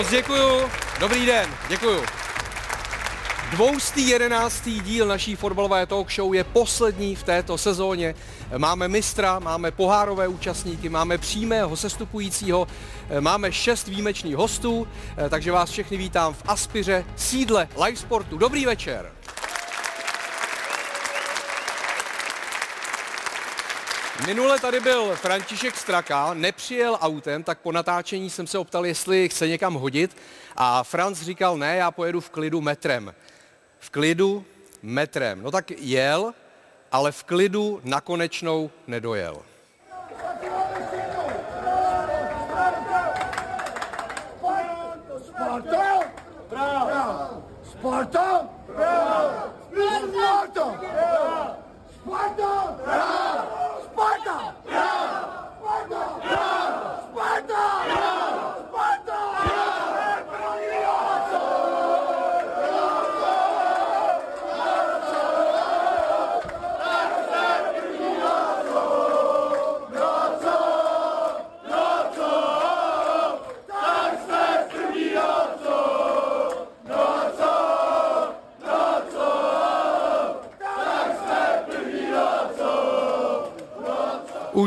Moc děkuju. Dobrý den, děkuju. Dvoustý jedenáctý díl naší fotbalové talk show je poslední v této sezóně. Máme mistra, máme pohárové účastníky, máme přímého sestupujícího, máme šest výjimečných hostů, takže vás všechny vítám v Aspiře, sídle Live Sportu. Dobrý večer. Minule tady byl František Straka, nepřijel autem, tak po natáčení jsem se optal, jestli chce někam hodit a Franz říkal, ne, já pojedu v klidu metrem. V klidu metrem. No tak jel, ale v klidu nakonečnou nedojel. Sparta! Sparta! Sparta! Sparta! Sparta! Sparta!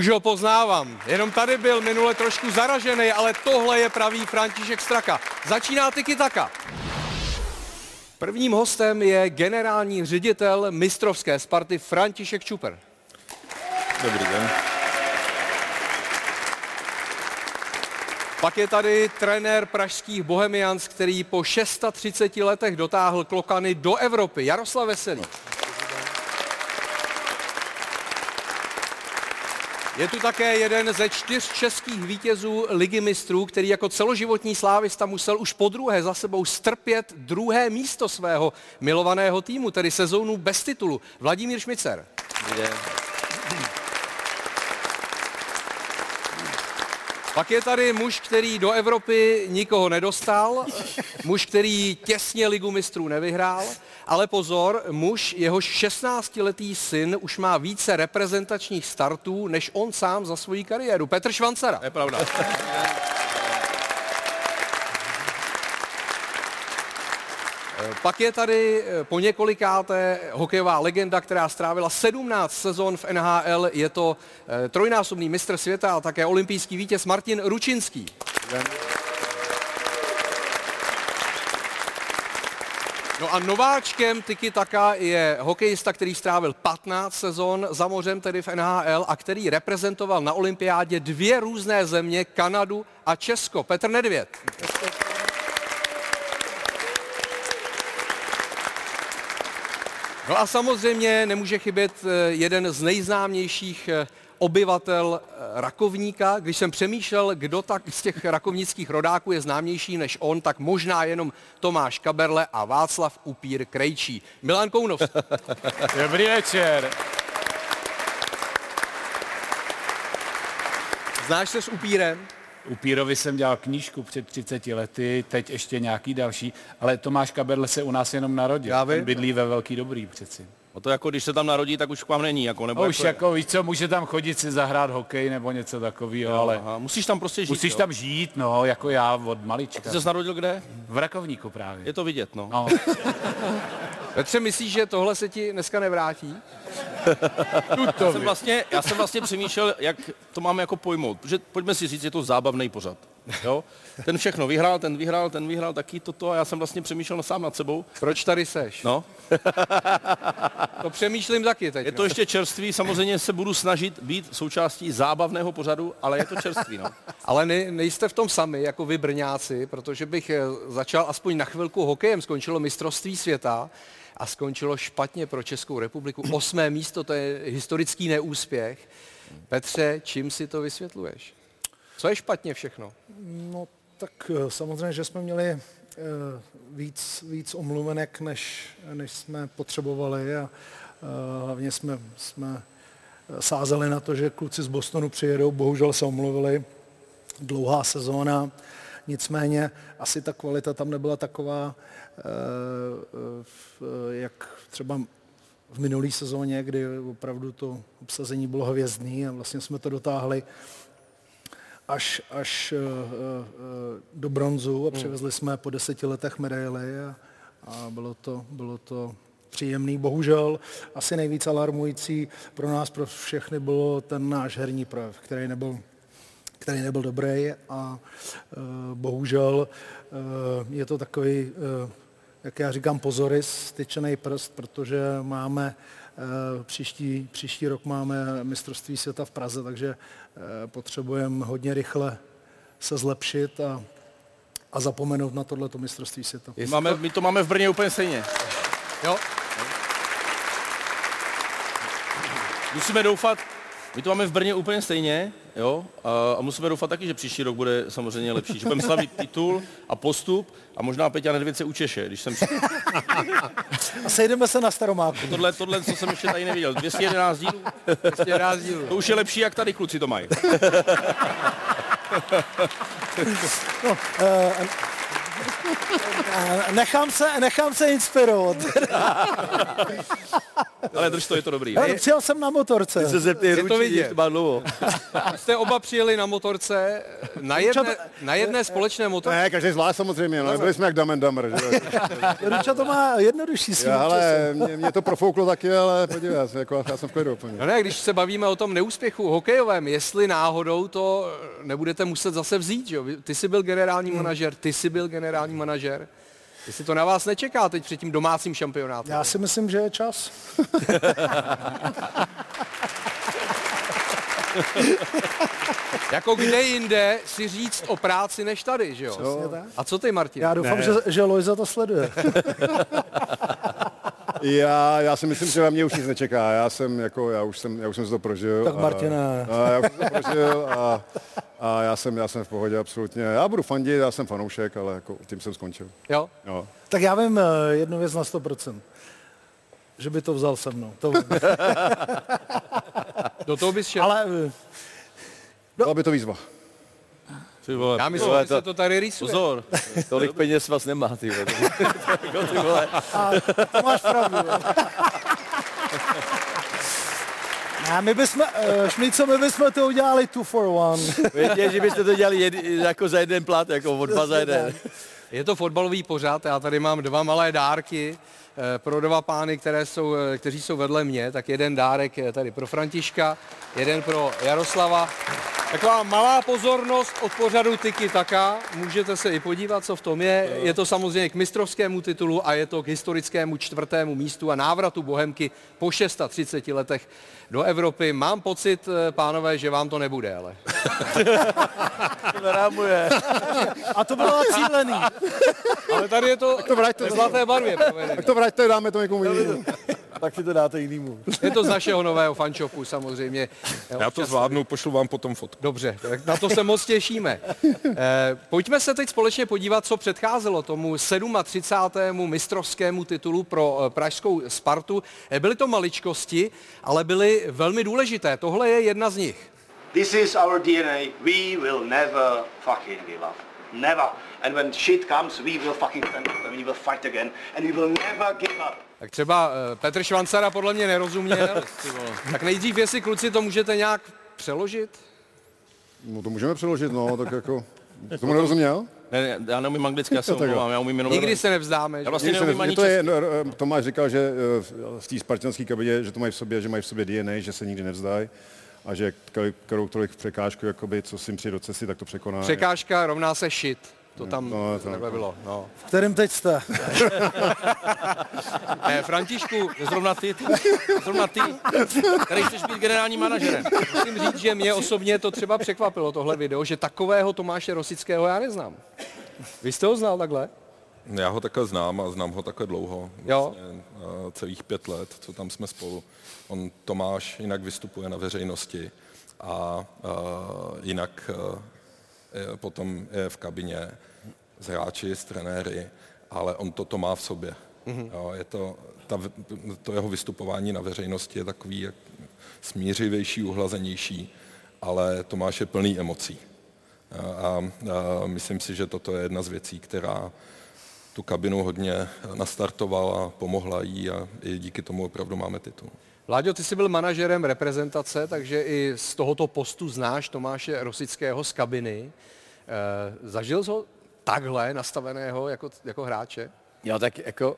Už ho poznávám. Jenom tady byl minule trošku zaražený, ale tohle je pravý František Straka. Začíná Tiki Taka. Prvním hostem je generální ředitel mistrovské Sparty František Čuper. Dobrý den. Pak je tady trenér pražských Bohemians, který po 630 letech dotáhl klokany do Evropy. Jaroslav Veselý. Je tu také jeden ze čtyř českých vítězů Ligy mistrů, který jako celoživotní slávista musel už po druhé za sebou strpět druhé místo svého milovaného týmu, tedy sezónu bez titulu. Vladimír Šmicer. Pak je tady muž, který do Evropy nikoho nedostal, muž, který těsně ligu mistrů nevyhrál, ale pozor, muž, jehož 16-letý syn už má více reprezentačních startů, než on sám za svoji kariéru. Petr Švancara. Je pravda. Pak je tady eh, po několikáté hokejová legenda, která strávila 17 sezon v NHL. Je to eh, trojnásobný mistr světa a také olympijský vítěz Martin Ručinský. No a nováčkem Tiki Taka je hokejista, který strávil 15 sezon za mořem, tedy v NHL, a který reprezentoval na olympiádě dvě různé země, Kanadu a Česko. Petr Nedvěd. No a samozřejmě nemůže chybět eh, jeden z nejznámějších eh, obyvatel eh, Rakovníka. Když jsem přemýšlel, kdo tak z těch rakovnických rodáků je známější než on, tak možná jenom Tomáš Kaberle a Václav Upír Krejčí. Milan Kounov. Dobrý večer. Znáš se s Upírem? U Pírovi jsem dělal knížku před 30 lety, teď ještě nějaký další, ale Tomáš Kaberle se u nás jenom narodil. Já vím. Bydlí ve Velký Dobrý přeci. O to jako, když se tam narodí, tak už k vám není, jako, nebo A už jako, jako, víš co, může tam chodit si zahrát hokej nebo něco takového, ale Aha, musíš tam prostě žít, musíš jo? tam žít, no, jako já od malička. Ty jsi narodil kde? V Rakovníku právě. Je to vidět, no. No, Petře, myslíš, že tohle se ti dneska nevrátí? Já jsem, vlastně, já jsem vlastně přemýšlel, jak to máme jako pojmout. Protože pojďme si říct, je to zábavný pořad. Jo? Ten všechno vyhrál, ten vyhrál, ten vyhrál, taky toto a já jsem vlastně přemýšlel sám nad sebou. Proč tady seš? No, To přemýšlím taky teď. je to ještě čerstvý, samozřejmě se budu snažit být součástí zábavného pořadu, ale je to čerstvý, no. Ale ne, nejste v tom sami, jako vy Brňáci, protože bych eh, začal aspoň na chvilku hokejem. Skončilo mistrovství světa a skončilo špatně pro Českou republiku. Osmé místo, to je historický neúspěch. Petře, čím si to vysvětluješ? Co je špatně všechno? No tak eh, samozřejmě, že jsme měli eh, víc, víc omluvenek, než, než jsme potřebovali a eh, hlavně jsme, jsme sázeli na to, že kluci z Bostonu přijedou, bohužel se omluvili, dlouhá sezóna, nicméně asi ta kvalita tam nebyla taková, jak třeba v minulé sezóně, kdy opravdu to obsazení bylo hvězdný a vlastně jsme to dotáhli až, až do bronzu a přivezli jsme po deseti letech medaily a, a bylo to, bylo to příjemný. Bohužel asi nejvíc alarmující pro nás, pro všechny, bylo ten náš herní projev, který nebyl, který nebyl dobrý a uh, bohužel uh, je to takový, jak já říkám, pozory, styčený prst, protože máme příští, příští rok máme mistrovství světa v Praze, takže potřebujeme hodně rychle se zlepšit a, a zapomenout na tohleto mistrovství světa. Máme, my to máme v Brně úplně stejně. Jo, Musíme doufat, my to máme v Brně úplně stejně, jo, a, a musíme doufat taky, že příští rok bude samozřejmě lepší, že budeme slavit titul a postup a možná Peťa Nedvěd se učeše, když jsem... A sejdeme se na Staromáku. Tohle, tohle, co jsem ještě tady neviděl, 211 dílů, 211 dílů. to už je lepší, jak tady kluci to mají. No, uh, nechám, se, nechám se inspirovat. Ale drž to, je to dobrý. Ale přijel jsem na motorce. Se zeptej Je to ručí, vidět. to má dlouho. Jste oba přijeli na motorce, na jedné, na jedné společné motorce. Ne, každý zvlášť samozřejmě, no. byli jsme jak Dumb and Dumber, že jo. Ruča to má jednodušší s tím Já, časem. ale mě, mě, to profouklo taky, ale podívej, já, jako, já jsem v klidu úplně. No ne, když se bavíme o tom neúspěchu hokejovém, jestli náhodou to nebudete muset zase vzít, že jo? Ty jsi byl generální manažer, ty jsi byl generální manažer. Jestli to na vás nečeká teď před tím domácím šampionátem. Já si myslím, že je čas. Jako kde jinde si říct o práci než tady, že jo? A co ty, Martin? Já doufám, že, že Lojza to sleduje. Já, já si myslím, že na mě už nic nečeká. Já jsem, jako, já už jsem, já už jsem si to prožil. Tak Martine. A, a já už jsem to prožil a, a já, jsem, já jsem v pohodě absolutně. Já budu fandit, já jsem fanoušek, ale jako, tím jsem skončil. Jo? Jo. Tak já vím eh, jednu věc na 100%. Že by to vzal se mnou. To. Do toho bys šel. Ale eh, Byla by to výzva. Ty vole, Já myslím, že se to tady rýsuje. pozor. Tolik peněz vás nemá, ty vole. Jako ty vole. to máš pravdu. A my bychom, uh, Šmico, my bychom to udělali two for one. Věděl, že byste to dělali jed, jako za jeden plat, jako od dva za jeden. Je to fotbalový pořad, já tady mám dva malé dárky eh, pro dva pány, které jsou, eh, kteří jsou vedle mě, tak jeden dárek je tady pro Františka, jeden pro Jaroslava. Taková malá pozornost od pořadu Tiki Taka, můžete se i podívat, co v tom je. Je to samozřejmě k mistrovskému titulu a je to k historickému čtvrtému místu a návratu Bohemky po 630 letech do Evropy. Mám pocit, eh, pánové, že vám to nebude, ale. To rámuje. A to bylo cílený. Ale tady je to, to vraťte ve zlaté barvě provedené. Tak to vraťte, dáme to někomu jinému. Tak si to dáte jinému. Je to z našeho nového fanshopu samozřejmě. Já to zvládnu, pošlu vám potom fotku. Dobře, tak na to se moc těšíme. Eh, pojďme se teď společně podívat, co předcházelo tomu 37. mistrovskému titulu pro eh, pražskou Spartu. Byly to maličkosti, ale byly velmi důležité. Tohle je jedna z nich. This is our DNA. We will never fucking give up. Never. And when shit comes, we will fucking stand up and we will fight again. And we will never give up. Tak třeba eh, Petr Švancara podle mě nerozuměl. tak nejdřív, jestli kluci to můžete nějak přeložit? No to můžeme přeložit, no, tak jako... Tomu nerozuměl? Ne, ne, já neumím anglicky, já se omlouvám, já umím jenom... Nikdy se nevzdáme. Já vlastně neumím ne- ani to je, no, eh, Tomáš říkal, že eh, v- té spartanské kabině, že to mají v sobě, že mají v sobě DNA, že se nikdy nevzdají a že kterou- kterou tolik překážku, jakoby, co si jim přijde do cesty, tak to překoná. Překážka rovná se shit. To tam No, to- takhle bylo. No. V kterém teď jste? Eh, Františku, Zrovna ty, ty, zrovna ty, který chceš být generálním manažerem. musím říct, že mě osobně to třeba překvapilo, tohle video, že takového Tomáše Rosického já neznám. Vy jste ho znal takhle? Já ho takhle znám a znám ho takhle dlouho. Jo. Vlastně, eh, celých pět let, co tam jsme spolu. On Tomáš jinak vystupuje na veřejnosti a uh, jinak uh, potom je v kabině s hráči, s trenéry, ale on toto má v sobě. Mm-hmm. Jo, je to, ta, to jeho vystupování na veřejnosti je takový, jak, smířivější, uhlazenější, ale Tomáš je plný emocí. A, a, a myslím si, že toto je jedna z věcí, která tu kabinu hodně nastartovala, pomohla jí a i díky tomu opravdu máme titul. Vláďo, ty jsi byl manažerem reprezentace, takže i z tohoto postu znáš Tomáše Rosického z kabiny. E, zažil jsi ho takhle nastaveného jako, jako hráče? Jo, tak jako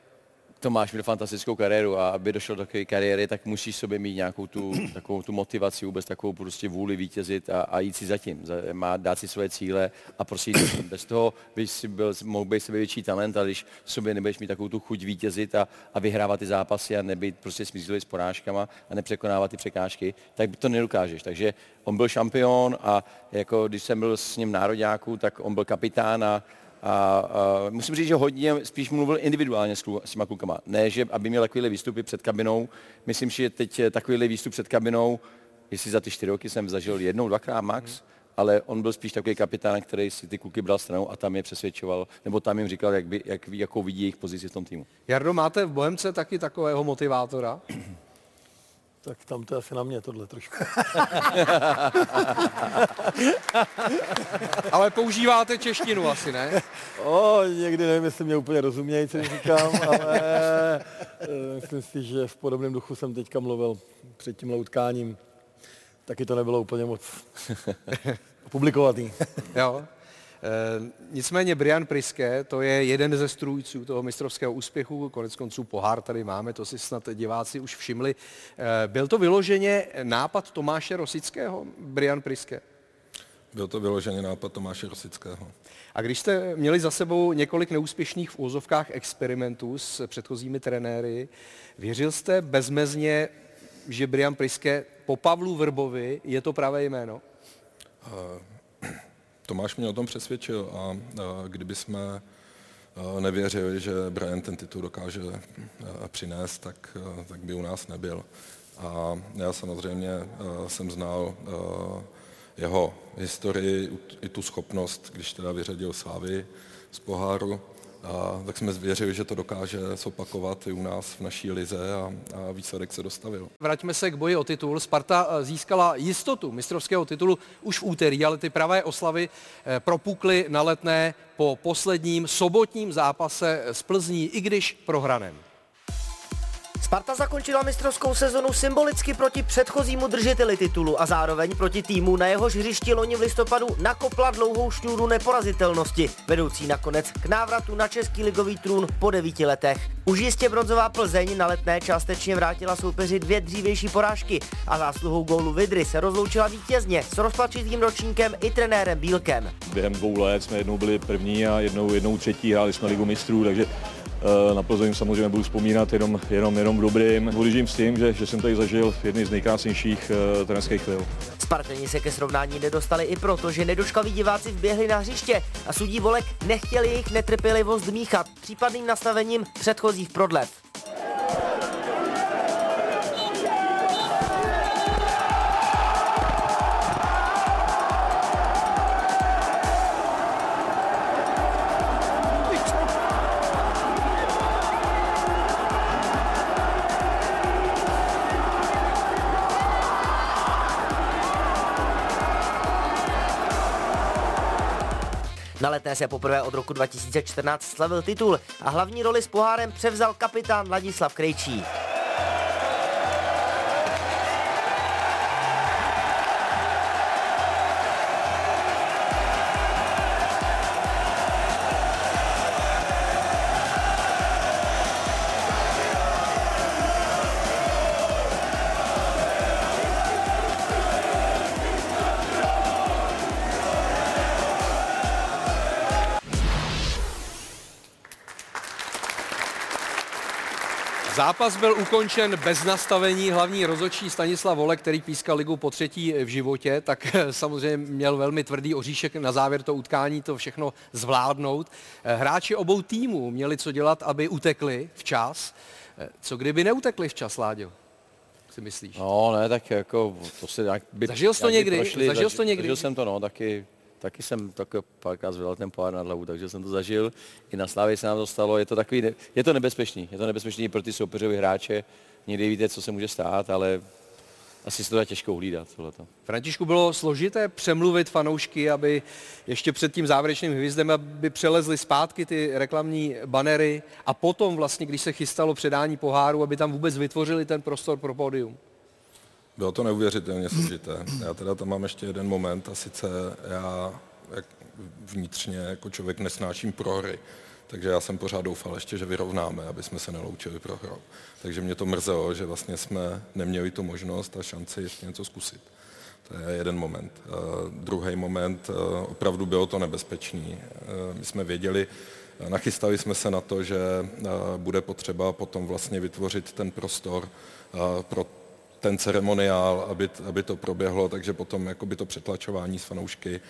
Tomáš měl fantastickou kariéru a aby došel do takové kariéry, tak musíš sobě mít nějakou tu, takovou tu motivaci, vůbec takovou prostě vůli vítězit a, a jít si zatím. Má dát si svoje cíle a prostě jít Bez toho bys si byl, mohl být sebe větší talent, ale když sobě nebudeš mít takovou tu chuť vítězit a, a vyhrávat ty zápasy a nebýt prostě smířlivý s porážkama a nepřekonávat ty překážky, tak to nedokážeš. Takže on byl šampion a jako když jsem byl s ním národňáků, tak on byl kapitán a, a, a musím říct, že hodně spíš mluvil individuálně s, klu, s těma klukama. Ne, že aby měl takovýhle výstupy před kabinou. Myslím, že teď takovýhle výstup před kabinou, jestli za ty čtyři roky jsem zažil jednou, dvakrát max, ale on byl spíš takový kapitán, který si ty kluky bral stranou a tam je přesvědčoval, nebo tam jim říkal, jak by, jak, jakou vidí jejich pozici v tom týmu. Jardo, máte v Bohemce taky takového motivátora? Tak tam to je asi na mě tohle trošku. Ale používáte češtinu asi, ne? O, někdy nevím, jestli mě úplně rozumějí, co říkám, ale eh, myslím si, že v podobném duchu jsem teďka mluvil před tím loutkáním. Taky to nebylo úplně moc publikovaný. jo. E, nicméně Brian Priske, to je jeden ze strůjců toho mistrovského úspěchu, konec konců pohár tady máme, to si snad diváci už všimli. E, byl to vyloženě nápad Tomáše Rosického, Brian Priske? Byl to vyloženě nápad Tomáše Rosického. A když jste měli za sebou několik neúspěšných v úzovkách experimentů s předchozími trenéry, věřil jste bezmezně, že Brian Priske po Pavlu Vrbovi je to pravé jméno? Uh, Tomáš mě o tom přesvědčil a, kdyby jsme nevěřili, že Brian ten titul dokáže přinést, tak, tak by u nás nebyl. A já samozřejmě jsem znal jeho historii, i tu schopnost, když teda vyřadil Slávy z poháru, a tak jsme zvěřili, že to dokáže zopakovat i u nás v naší lize a, a výsledek se dostavil. Vraťme se k boji o titul. Sparta eh, získala jistotu mistrovského titulu už v úterý, ale ty pravé oslavy eh, propukly na letné po posledním sobotním zápase s Plzní, i když prohraném. Sparta zakončila mistrovskou sezonu symbolicky proti předchozímu držiteli titulu a zároveň proti týmu, na jehož hřišti loni v listopadu nakopla dlouhou šňůru neporazitelnosti, vedoucí nakonec k návratu na český ligový trůn po devíti letech. Už jistě bronzová Plzeň na letné částečně vrátila soupeři dvě dřívější porážky a zásluhou gólu Vidry se rozloučila vítězně s rozpačitým ročníkem i trenérem Bílkem. Během dvou let jsme jednou byli první a jednou, jednou třetí, hráli jsme ligu mistrů, takže na Plzeň samozřejmě budu vzpomínat jenom, jenom, jenom dobrým. Budu s tím, že, že jsem tady zažil jedny z nejkrásnějších uh, trenerských chvil. Spartani se ke srovnání nedostali i proto, že nedoškaví diváci vběhli na hřiště a sudí Volek nechtěl jejich netrpělivost míchat případným nastavením předchozích prodlev. Se poprvé od roku 2014 slavil titul a hlavní roli s pohárem převzal kapitán Ladislav Krejčí. Zápas byl ukončen bez nastavení. Hlavní rozočí Stanislav Vole, který pískal ligu po třetí v životě, tak samozřejmě měl velmi tvrdý oříšek na závěr to utkání to všechno zvládnout. Hráči obou týmů měli co dělat, aby utekli včas. Co kdyby neutekli včas, Láďo? si myslíš? No, ne, tak jako to se jak by... Zažil jsi to někdy? Prošli, zažil jsi to někdy? Zažil jsem to, no, taky taky jsem tak párkrát zvedal ten pohár nad hlavu, takže jsem to zažil. I na Slávě se nám to stalo. Je to takový, je to nebezpečný. Je to nebezpečný pro ty soupeřové hráče. Někdy víte, co se může stát, ale asi se to dá těžko uhlídat tohleto. Františku, bylo složité přemluvit fanoušky, aby ještě před tím závěrečným hvězdem, aby přelezli zpátky ty reklamní banery a potom vlastně, když se chystalo předání poháru, aby tam vůbec vytvořili ten prostor pro pódium. Bylo to neuvěřitelně složité. Já teda tam mám ještě jeden moment a sice já jak vnitřně jako člověk nesnáším prohry. Takže já jsem pořád doufal ještě, že vyrovnáme, aby jsme se neloučili prohrou. Takže mě to mrzelo, že vlastně jsme neměli tu možnost a šanci ještě něco zkusit. To je jeden moment. Uh, druhý moment, uh, opravdu bylo to nebezpečný. Uh, my jsme věděli, nachystali jsme se na to, že bude potřeba potom vlastně vytvořit ten prostor pro ten ceremoniál, aby, aby to proběhlo, takže potom jakoby to přetlačování s fanoušky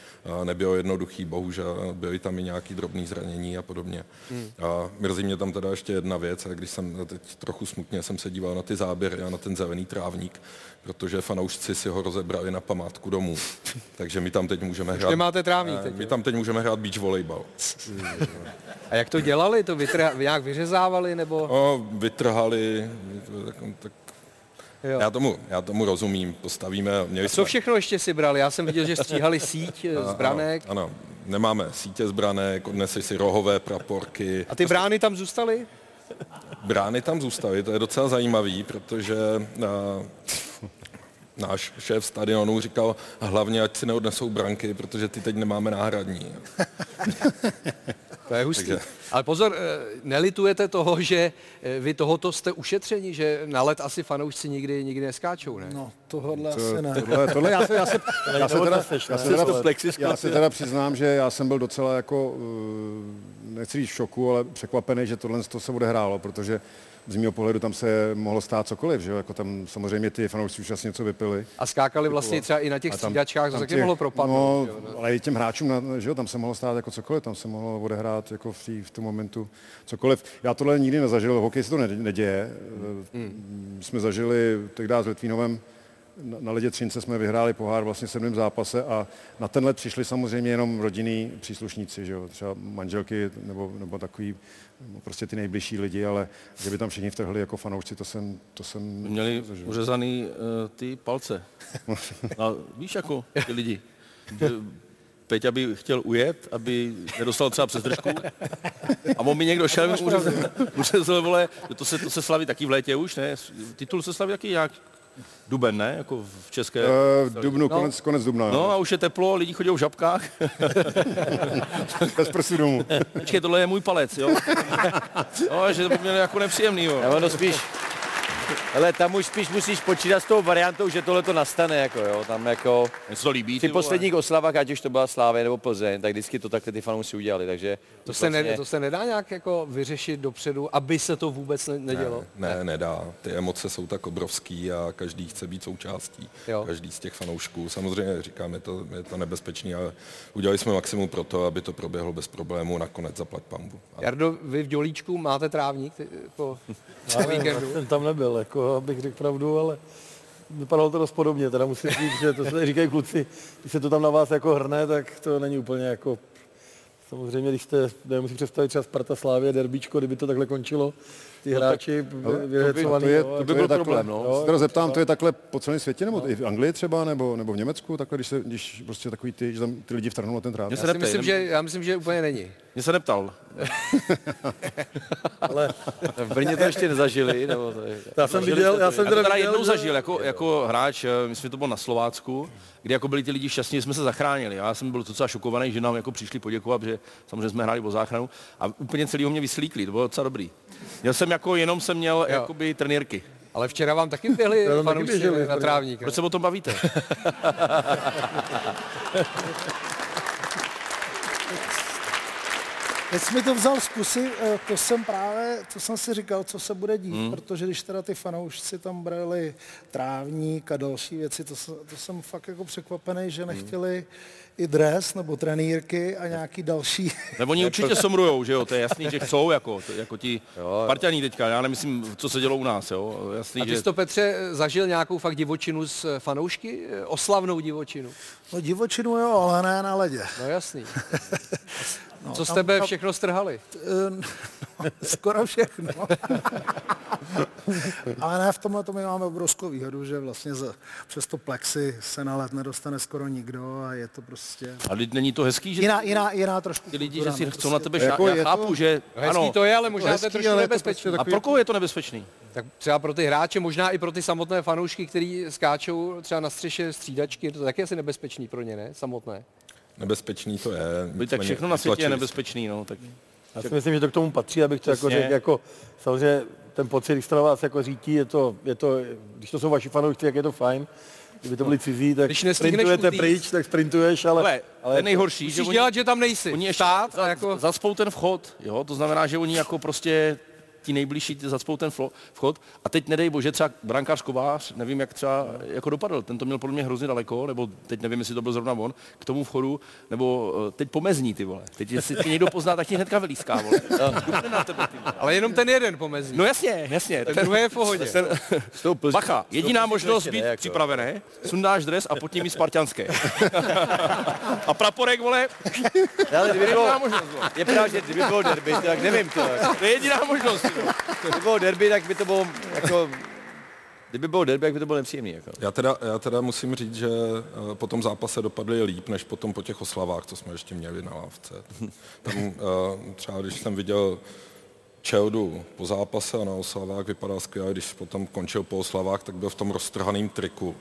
nebylo jednoduchý, bohužel byly tam i nějaké drobné zranění a podobně. Hmm. A mrzí mě tam teda ještě jedna věc, a když jsem teď trochu smutně jsem se díval na ty záběry a na ten zelený trávník, protože fanoušci si ho rozebrali na památku domů. Takže my tam teď můžeme Už hrát... nemáte trávník teď, My tam teď můžeme hrát beach volejbal. A jak to dělali? To vytrha, nějak vyřezávali nebo? No, vytrhali, tak, tak Jo. já tomu, já tomu rozumím, postavíme... Měli A co všechno ještě si brali? Já jsem viděl, že stříhali síť eh, z branek. Ano, ano, nemáme sítě z branek, odnesli si rohové praporky. A ty brány tam zůstaly? Brány tam zůstaly, to je docela zajímavý, protože uh, náš šéf stadionu říkal, hlavně ať si neodnesou branky, protože ty teď nemáme náhradní. To je hustý. Takže- Ale pozor, eh, nelitujete toho, že eh, vy tohoto jste ušetřeni, že na let asi fanoušci nikdy, nikdy neskáčou, ne? No, tohle To- asi ne. Tohle, tohle já se, já se, já se teda, já se teda, já se teda přiznám, že já jsem byl docela jako, eh, nechci říct v šoku, ale překvapený, že tohle to se odehrálo, protože z mého pohledu tam se mohlo stát cokoliv, že jo? Jako tam samozřejmě ty fanoušci už asi něco vypili. A skákali vlastně třeba i na těch střídačkách, to taky mohlo propadnout. No, jo, no. ale i těm hráčům, na, že jo, tam se mohlo stát jako cokoliv, tam se mohlo odehrát jako v, tý, v tom momentu cokoliv. Já tohle nikdy nezažil, v hokeji se to ne, neděje. Hmm. Jsme zažili tehdy s Litvínovem na, ledě Třince jsme vyhráli pohár vlastně v sedmém zápase a na ten let přišli samozřejmě jenom rodinní příslušníci, že jo, třeba manželky nebo, nebo takový no, prostě ty nejbližší lidi, ale že by tam všichni vtrhli jako fanoušci, to jsem, to jsem Měli nezažil. uřezaný uh, ty palce. A víš jako ty lidi. Peťa by chtěl ujet, aby nedostal třeba přes držku. A on mi někdo šel, uřezl, uřezl, vole, to se, to se slaví taky v létě už, ne? Titul se slaví taky nějak duben, ne? Jako v české... Eh, v dubnu, No. konec, konec dubna. No a už je teplo, lidi chodí v žabkách. Bez prstu domů. Počkej, tohle je můj palec, jo? No, že to by mělo jako nepříjemný, jo. Já ono spíš, ale tam už spíš musíš počítat s tou variantou, že tohle to nastane, jako jo, tam jako... Mně se to líbí, ty vole. posledních oslavách, ať už to byla Slávě nebo Plzeň, tak vždycky to takhle ty fanoušci udělali, takže... To se, ne, to se nedá nějak jako vyřešit dopředu, aby se to vůbec ne, nedělo? Ne, nedá. Ty emoce jsou tak obrovský a každý chce být součástí. Jo. Každý z těch fanoušků. Samozřejmě říkám, je to, je to nebezpečný, ale udělali jsme maximum pro to, aby to proběhlo bez problému, nakonec zaplať pambu. A Jardo, vy v Dělíčku máte trávník ty, po Já nevím, víkendu? já jsem tam nebyl, jako, abych řekl pravdu, ale vypadalo to dost podobně. Teda musím říct, že to se říkají kluci, když se to tam na vás jako hrne, tak to není úplně jako... Samozřejmě, když jste, nevím, si představit třeba Sparta Slávě, derbíčko, kdyby to takhle končilo, ty hráči Ale vyhecovaný. to je, jo, to, jako- to je takhle, problém, no. Se teda zeptám, to je takhle po celém světě, nebo i v Anglii třeba, nebo, nebo v Německu, takhle, když, se, když prostě takový ty, že tam ty lidi vtrhnou na ten trávník. Já si neptej, myslím, že, já myslím, že úplně není. Mě se neptal. ale V Brně to ještě nezažili, nebo to je... já jsem viděl, já jsem Já teda teda viděl, jednou že- zažil jako, jako hráč, eh, myslím, že to bylo na Slovácku, kdy jako byli ty lidi šťastní, že jsme se zachránili. Já jsem byl docela šokovaný, že nám jako přišli poděkovat, že samozřejmě jsme hráli o záchranu a úplně celý ho mě vyslíkli, to bylo docela dobrý. Měl jsem jako, jenom jsem měl jakoby trenýrky. Ale včera vám taky běhli fanoušci na trávník. Proč se o tom bavíte? Teď jsi mi to vzal z pusy, eh, to jsem právě, to jsem si říkal, co se bude dít, Hmm. hmm. protože když teda ty fanoušci tam brali trávník a další věci, to, se- to jsem fakt jako překvapený, Hmm. že nechtěli i dres nebo trenýrky a nějaký další. Nebo oni určitě somrujou, že jo, to je jasný, že chcou, jako, to, jako ti Spartaní teďka, já nemyslím, co se dělo u nás, jo, jasný, A ty že... jsi to, Petře, zažil nějakou fakt divočinu s eh, fanoušky? Eh, Oslavnou divočinu? No divočinu jo, ale ne na ledě. No jasný. No, Co z tam- tebe tam- všechno strhali? Eh, skoro všechno. Ale ne, v tomhle to my máme obrovskou výhodu, že vlastně z, přes to plexi se na let nedostane skoro nikdo a je to prostě... A teď není to hezký, že Jiná, jiná, jiná trošku. ty lidi, že si no, chcou na tebe Jako šát. Já je to- chápu, že Hezký ano. to je, ale možná to hezký, trošku ale je to nebezpečný. prostě A pro koho je to nebezpečný? Tak třeba pro ty hráče, možná i pro ty samotné fanoušky, kteří skáčou třeba na střeše střídačky, to taky asi nebezpečný pro ně, ne? Samotné. Nebezpečný to je. Byť tak nicméně všechno na světě je nebezpečný, no. Tak Já si myslím, že to k tomu patří, abych to jako řekl, jako samozřejmě ten pocit, když to na vás jako řítí, je to, je to, když to jsou vaši fanoušci, tak je to fajn. Kdyby to byli cizí, tak Když sprintujete utíct. pryč, tak sprintuješ, ale, Ale, ale to je nejhorší, že Musíš oni, dělat, že tam nejsi. oni ještě Stát a za, jako... zacpou ten vchod, jo? To znamená, že oni jako prostě ti nejbližší ty zacpou ten vchod a teď nedej bože třeba brankář Kovář, nevím jak třeba jako dopadl, ten to měl podle mě hrozně daleko, nebo teď nevím, jestli to byl zrovna on, k tomu vchodu, nebo eh, teď pomezní ty vole. Teď jestli tě někdo pozná, tak ti hnedka vylíská, vole. Na tebe, ty vole. Ale jenom ten jeden pomezí. No jasně, jasně. ten druhý je v pohodě. Ten, S tou Plzní- Bacha, s tou jediná možnost být jako. připravené, sundáš dres a pod tím i spartianské. a praporek, vole, Ale kdyby jediná bylo, je pravda, že kdyby bylo derby, tak nevím, to, To je jediná možnost. Kdyby bylo derby, tak by to bylo jako, kdyby bylo derby, tak by to bylo nepříjemný. Jako. Já teda, já teda musím říct, že eh, po tom zápase dopadli líp, než potom po těch oslavách, co jsme ještě měli na lávce. Tam eh, třeba, když jsem viděl Čeldu po zápase a na oslavách vypadal skvěle, když potom končil po oslavách, tak byl v tom roztrhaném triku.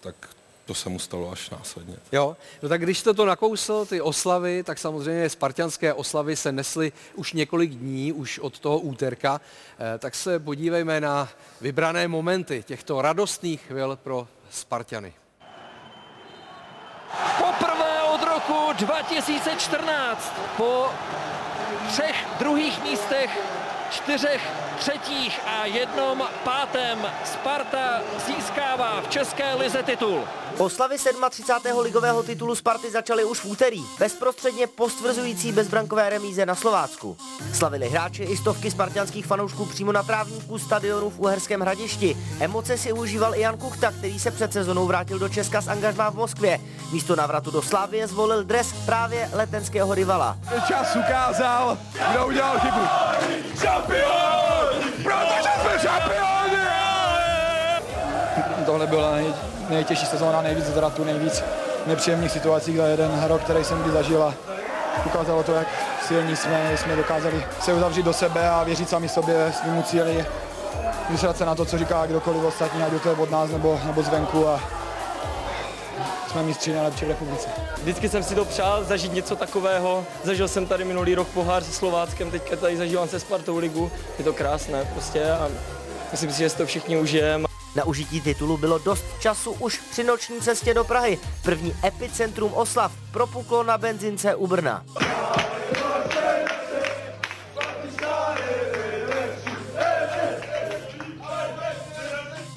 Tak to se mu stalo až následně. Jo, no tak když jste to nakousl, ty oslavy, tak samozřejmě spartianské oslavy se nesly už několik dní, už od toho úterka, Eh, tak se podívejme na vybrané momenty těchto radostných chvil pro Spartiany. Poprvé od roku 2014 po třech druhých místech, čtyřech třetích a jednom pátém Sparta získává v České lize titul. Oslavy 37. ligového titulu Sparty začaly už v úterý, bezprostředně po stvrzující bezbrankové remíze na Slovácku. Slavili hráči i stovky spartianských fanoušků přímo na trávníku stadionu v Uherském hradišti. Emoce si užíval i Jan Kuchta, který se před sezónou vrátil do Česka z angažmá v Moskvě. Místo návratu do Slávie zvolil dres právě letenského rivala. Čas ukázal, kdo udělal chybu. Šampion! Protože jsme šampioni! Tohle byla nej, nejtěžší sezóna, nejvíc zvratu, nejvíc nepříjemných situací za jeden rok, který jsem kdy zažil a ukázalo to, jak silní jsme, jsme dokázali se uzavřít do sebe a věřit sami sobě, svýmu cíli, vysrat se na to, co říká kdokoliv ostatní, ať to je od nás nebo, nebo zvenku a jsme mistři nejlepší v republice. Vždycky jsem si to přál zažít něco takového. Zažil jsem tady minulý rok pohár se Slováckem, teďka tady zažívám se Spartou ligu. Je to krásné prostě a myslím si, že si to všichni užijeme. Na užití titulu bylo dost času už při noční cestě do Prahy. První epicentrum oslav propuklo na benzince u Brna.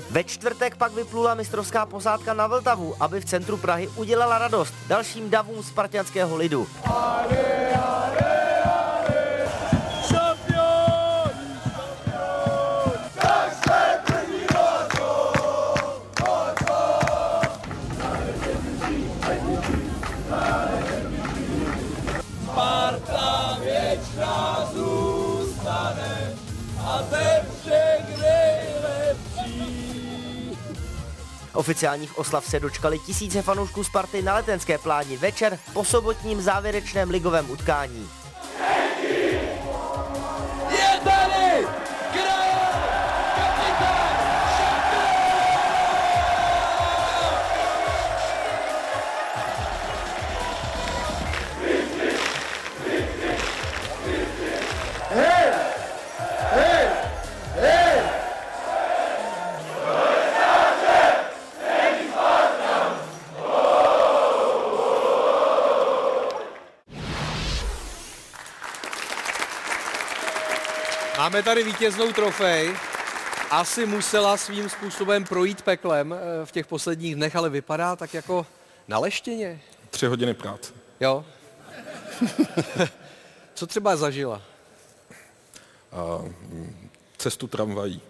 Ve čtvrtek pak vyplula mistrovská posádka na Vltavu, aby v centru Prahy udělala radost dalším davům spartianského lidu. Sparta Oficiálních oslav se dočkali tisíce fanoušků Sparty na letenské pláni večer po sobotním závěrečném ligovém utkání. Máme tady vítěznou trofej. Asi musela svým způsobem projít peklem eh, v těch posledních dnech, ale vypadá tak jako na leštěně. Tři hodiny práce. Jo. Co třeba zažila? A mm, cestu tramvají.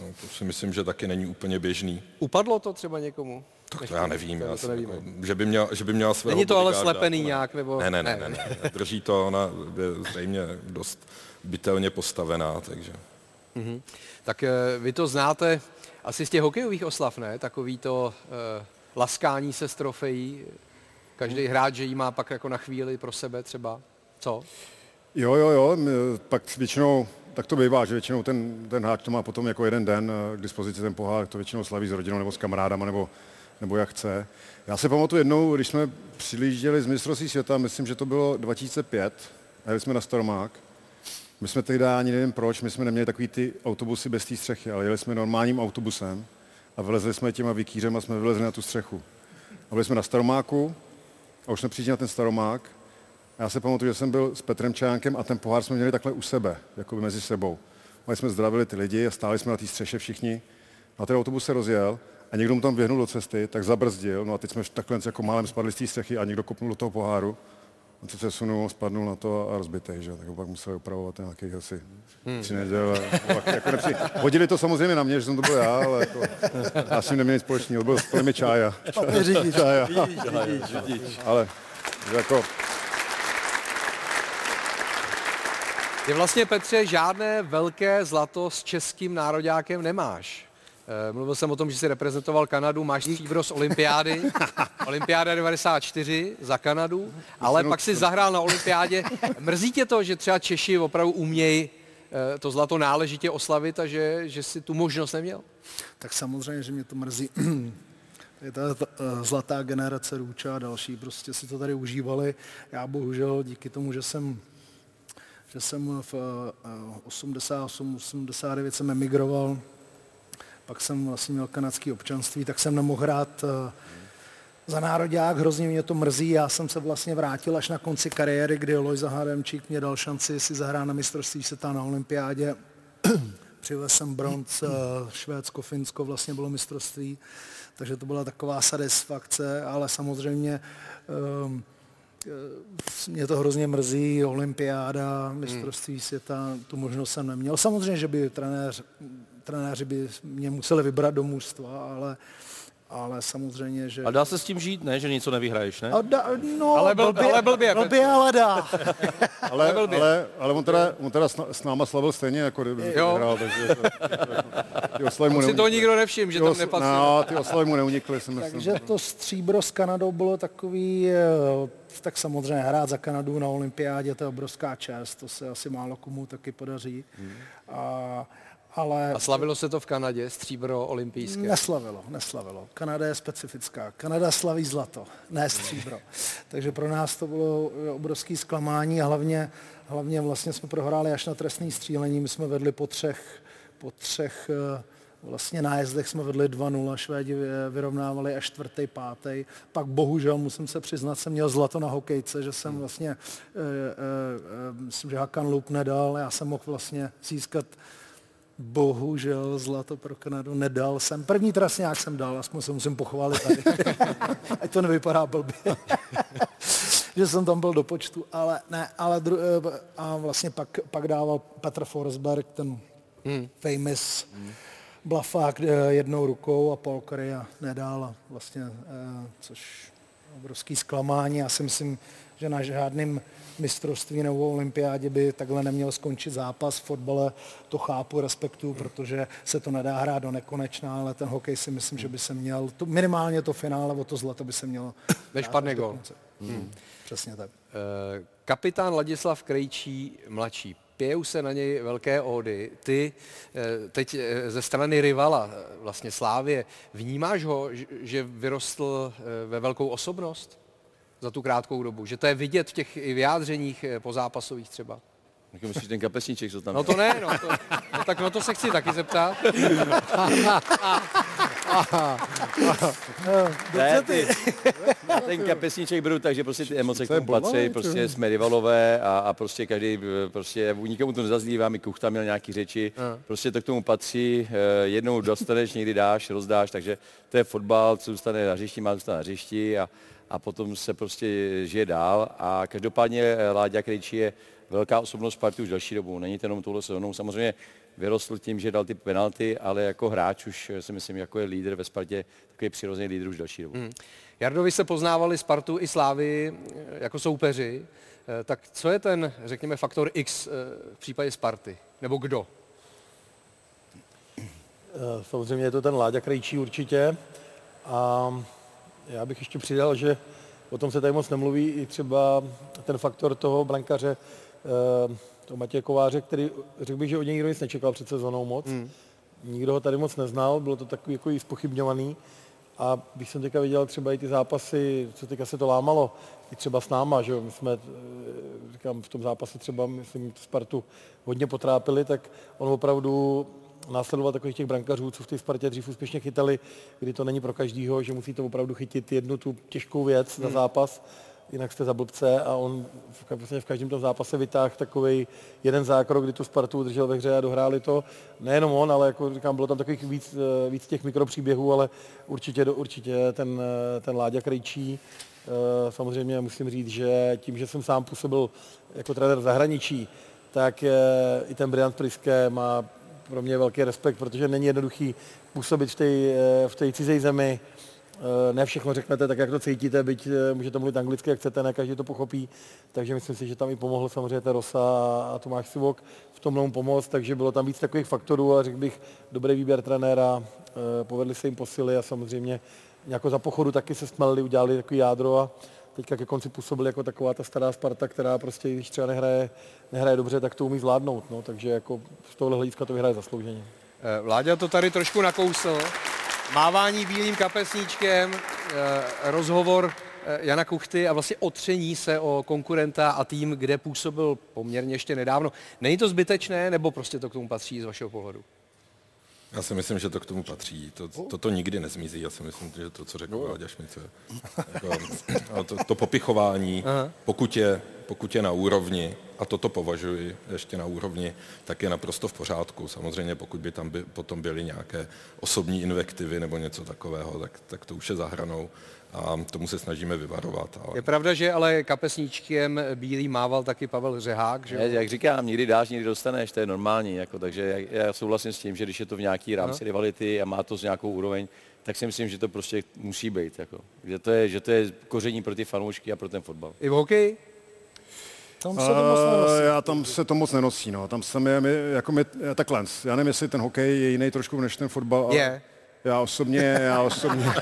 No, to si myslím, že taky není úplně běžný. Upadlo to třeba někomu? Tak to já nevím, já to si, nevíme. jako, že by měl, že by měl svého Není to ale slepený ne. nějak, nebo- Ne, ne, ne, ne. ne. Drží to, ona je zřejmě dost bytelně postavená, takže... Mhm. Tak eh, vy to znáte asi z těch hokejových oslav, ne? Takový to uh, laskání se s trofejí. Každý hráč, že jí má pak jako na chvíli pro sebe třeba. Co? Jo, jo, jo, m, pak většinou, tak to bývá, že většinou ten, ten hráč to má potom jako jeden den eh, k dispozici ten pohár, to většinou slaví s rodinou nebo s kamarádama, nebo, nebo jak chce. Já si pamatuju jednou, když jsme přilížděli z mistrovství světa, myslím, že to bylo 2005, a jeli jsme na Stormák. My jsme tehdy ani nevím proč, my jsme neměli takový ty autobusy bez té střechy, ale jeli jsme normálním autobusem a vylezli jsme těma vikýřem a jsme vylezli na tu střechu. A byli jsme na Staromáku a už jsme přišli na ten Staromák já se pamatuju, že jsem byl s Petrem Čajánkem a ten pohár jsme měli takhle u sebe, jako mezi sebou. A jsme zdravili ty lidi a stáli jsme na té střeše všichni. A ten autobus se rozjel a někdo mu tam běhnul do cesty, tak zabrzdil. No a teď jsme takhle jako málem spadli z té střechy a někdo kopnul do toho poháru. On se přesunul, spadnul na to a rozbitej, že? Tak ho pak museli opravovat nějakých asi Hmm. tři neděle. Pak jako nepři... Hodili to samozřejmě na mě, že jsem to byl já, ale jako, já s ním neměl nic společného, byl s mi čája. Špatný řidič. Čája. Vidíš, vidíš, vidíš. Ale jako, Ty vlastně, Petře, žádné velké zlato s českým nároďákem nemáš. Eh, Mluvil jsem o tom, že jsi reprezentoval Kanadu, máš stříbro z olympiády, olympiáda 94 za Kanadu, ale pak si zahrál na olympiádě. Mrzí tě to, že třeba Češi opravdu umějí eh, to zlato náležitě oslavit a že, že si tu možnost neměl? Tak samozřejmě, že mě to mrzí. Je ta, eh, zlatá generace Růča a další, prostě si to tady užívali. Já bohužel díky tomu, že jsem že jsem v eh, 88, 89 jsem emigroval, pak jsem vlastně měl kanadské občanství, tak jsem nemohl hrát eh, za nároďák, hrozně mě to mrzí. Já jsem se vlastně vrátil až na konci kariéry, kdy Lojza Hademčík mě dal šanci si zahrát na mistrovství světa na olympiádě. Přivez jsem bronz, eh, Švédsko, Finsko vlastně bylo mistrovství, takže to byla taková satisfakce, ale samozřejmě um, mě to hrozně mrzí, olympiáda, mistrovství světa, tu možnost jsem neměl. Samozřejmě, že by trenéř, trenéři by mě museli vybrat do mužstva, ale, ale samozřejmě, že... A dá se s tím žít, ne? Že něco nevyhraješ, ne? A da, no, Ale byl- ale blbě, blbě, ale dá. ale, by. ale, ale on teda, on teda s, náma slavil stejně, jako kdyby Jo. hrál, takže to, ty oslavy mu On si neunikly. toho nikdo nevšiml, že Ty tam nepatřil. No, ty oslavy mu neunikly, si myslím. Takže to stříbro s Kanadou bylo takový, eh, tak samozřejmě hrát za Kanadu na olympiádě, to je obrovská čest, to se asi málo komu taky podaří. A, ale A slavilo se to v Kanadě, stříbro olympijské. Neslavilo, neslavilo. Kanada je specifická. Kanada slaví zlato, ne stříbro. Takže pro nás to bylo eh, obrovské zklamání a hlavně, hlavně vlastně jsme prohráli až na trestný střílení. My jsme vedli po třech, po třech eh, vlastně nájezdech jsme vedli 2-0, Švédi vy- vyrovnávali až čtvrtý, pátý. Pak bohužel, musím se přiznat, jsem měl zlato na hokejce, že jsem vlastně, e, e, e, myslím, že Hakan Lup nedal, já jsem mohl vlastně získat Bohužel zlato pro Kanadu nedal jsem. První trasňák jsem dal, aspoň se musím pochválit tady. Ať to nevypadá blbě. že jsem tam byl do počtu, ale ne, ale dru, a vlastně pak, pak dával Petr Forsberg, ten Hmm. famous blafák eh, jednou rukou a Paul Korea nedal a vlastně, eh, což obrovský zklamání. Já si myslím, že na žádném mistrovství nebo olympiádě by takhle neměl skončit zápas. V fotbale to chápu, respektuju, protože se to nedá hrát do nekonečna, ale ten hokej si myslím, že by se měl, to, minimálně to finále o to zlato by se mělo Než padne konce. Hmm. Přesně tak. Eh, Kapitán Ladislav Krejčí mladší. Pějou se na něj velké ódy. Ty eh, teď eh, ze strany rivala, vlastně Slávě, vnímáš ho, že- vyrostl ve velkou osobnost za tu krátkou dobu? Že to je vidět v těch i vyjádřeních eh, pozápasových třeba? Jako myslíš ten kapesníček, co tam No to ne, no, to, no tak no to se chci taky zeptat. Ne, ty, ten kapesníček beru tak, že prostě ty emoce k tomu patří, prostě jsme rivalové a, a prostě každý, eh, prostě nikomu to nezazlívá, mi Kuchta měl nějaký řeči, prostě to k tomu patří, eh, jednou dostaneš, někdy dáš, rozdáš, takže to je fotbal, co zůstane na hřišti, má zůstat na hřišti a, a potom se prostě žije dál a každopádně eh, Láďa Krejčí je velká osobnost Sparty už delší dobu, není to jenom touhle sezónou, samozřejmě vyrostl tím, že dal ty penalty, ale jako hráč už eh, si myslím, jako je lídr ve Spartě, takový přirozený lídr už další dobu. Hmm. Jardo, vy jste poznávali Spartu i Slávy jako soupeři, Eh, tak co je ten, řekněme, faktor X eh, v případě Sparty? Nebo kdo? Eh, samozřejmě je to ten Láďa Krejčí určitě. A já bych ještě přidal, že o tom se tady moc nemluví, i třeba ten faktor toho brankaře, toho Matěje Kováře, který řekl bych, že od něj nikdo nic nečekal před sezónou moc. Hmm. Nikdo ho tady moc neznal, bylo to takový jako i spochybňovaný. A když jsem teďka viděl třeba i ty zápasy, co teďka se to lámalo, i třeba s náma, že my jsme, eh, říkám, v tom zápase třeba, myslím, Spartu hodně potrápili, tak on opravdu následoval takových těch brankařů, co v té Spartě dřív úspěšně chytali, kdy to není pro každýho, že musí to opravdu chytit jednu tu těžkou věc hmm. na zápas, jinak jste za blbce a on v, vlastně v každém tom zápase vytáhl takový jeden zákrok, kdy tu Spartu udržel ve hře a dohráli to. Nejenom on, ale jako říkám, bylo tam takových víc, eh, víc těch mikropříběhů, ale určitě, určitě ten, eh, ten Láďa Krejčí, Eh, samozřejmě musím říct, že tím, že jsem sám působil jako trenér v zahraničí, tak i ten Brian Priske má pro mě velký respekt, protože není jednoduchý působit v té eh, v cizí zemi. Eh, ne všechno řeknete tak, jak to cítíte, byť můžete mluvit anglicky, jak chcete, ne každý to pochopí. Takže myslím si, že tam i pomohl samozřejmě Rosa a Tomáš Sivok v tom pomoct, takže bylo tam víc takových faktorů a řekl bych, dobrý výběr trenéra, povedli se jim posily a samozřejmě jako za pochodu taky se smelili, udělali takový jádro a teďka ke konci působili jako taková ta stará Sparta, která prostě, když třeba nehraje, nehraje dobře, tak to umí zvládnout. No, takže jako z tohle hlediska to vyhraje zaslouženě. Eh, Vláďa to tady trošku nakousl. Mávání bílým kapesníčkem, eh, rozhovor eh, Jana Kuchty a vlastně otření se o konkurenta a tým, kde působil poměrně ještě nedávno. Není to zbytečné, nebo prostě to k tomu patří z vašeho pohledu? Já si myslím, že to k tomu patří. To, toto nikdy nezmizí. Já si myslím, že to, co řekl. Váďa Šmice, jako, to, to popichování, Aha. pokud je, pokud je na úrovni, a toto považuji ještě na úrovni, tak je naprosto v pořádku. Samozřejmě, pokud by tam by, potom byly nějaké osobní invektivy nebo něco takového, tak, tak to už je zahranou a tomu se snažíme vyvarovat. Ale... Je pravda, že ale kapesníčkem bílý mával taky Pavel Řehák, že? Ne, jak říkám, nikdy dáš, nikdy dostaneš, to je normální, jako, takže já, já souhlasím s tím, že když je to v nějaký rámci no. rivality a má to z nějakou úroveň, tak si myslím, že to prostě musí být. Jako. Že, to je, že to je koření pro ty fanoušky a pro ten fotbal. I v hokeji? Tam se to moc nenosí. Já tam se to moc nenosí, no. Tam se mi, jako mi, takhle, já nevím, jestli ten hokej je jiný trošku než ten fotbal. Je. Já osobně, já osobně,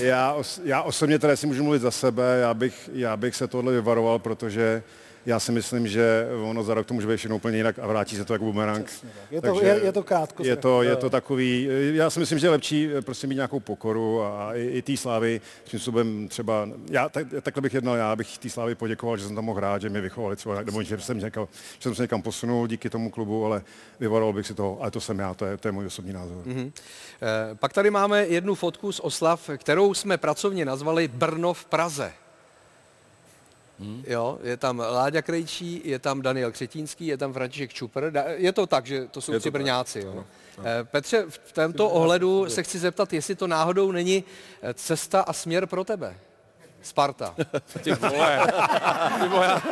já, os, já osobně teda si můžu mluvit za sebe, já bych, já bych se tohle vyvaroval, protože já si myslím, že ono za rok to může být všechno úplně jinak a vrátí se to jako bumerang. Je to, je, je to krátko. Je to, je to takový, já si myslím, že je lepší eh, prostě mít nějakou pokoru a i, i té slávy tím způsobem třeba, já tak, takhle bych jednal, já bych té slávy poděkoval, že jsem tam mohl hrát, že mě vychovali třeba, nebo že jsem, někam, že jsem se někam posunul díky tomu klubu, ale vyvaroval bych si toho, ale to jsem já, to je, to je můj osobní názor. Mm-hmm. E, pak tady máme jednu fotku z oslav, kterou jsme pracovně nazvali Brno v Praze. Hmm. Jo, je tam Láďa Krejčí, je tam Daniel Křetínský, je tam František Čupr. Je to tak, že to jsou je tři Brňáci. Jo. Eh, Petře, v tomto ohledu se chci zeptat, jestli to náhodou není eh, cesta a směr pro tebe. Sparta. Ty vole. Ty vole.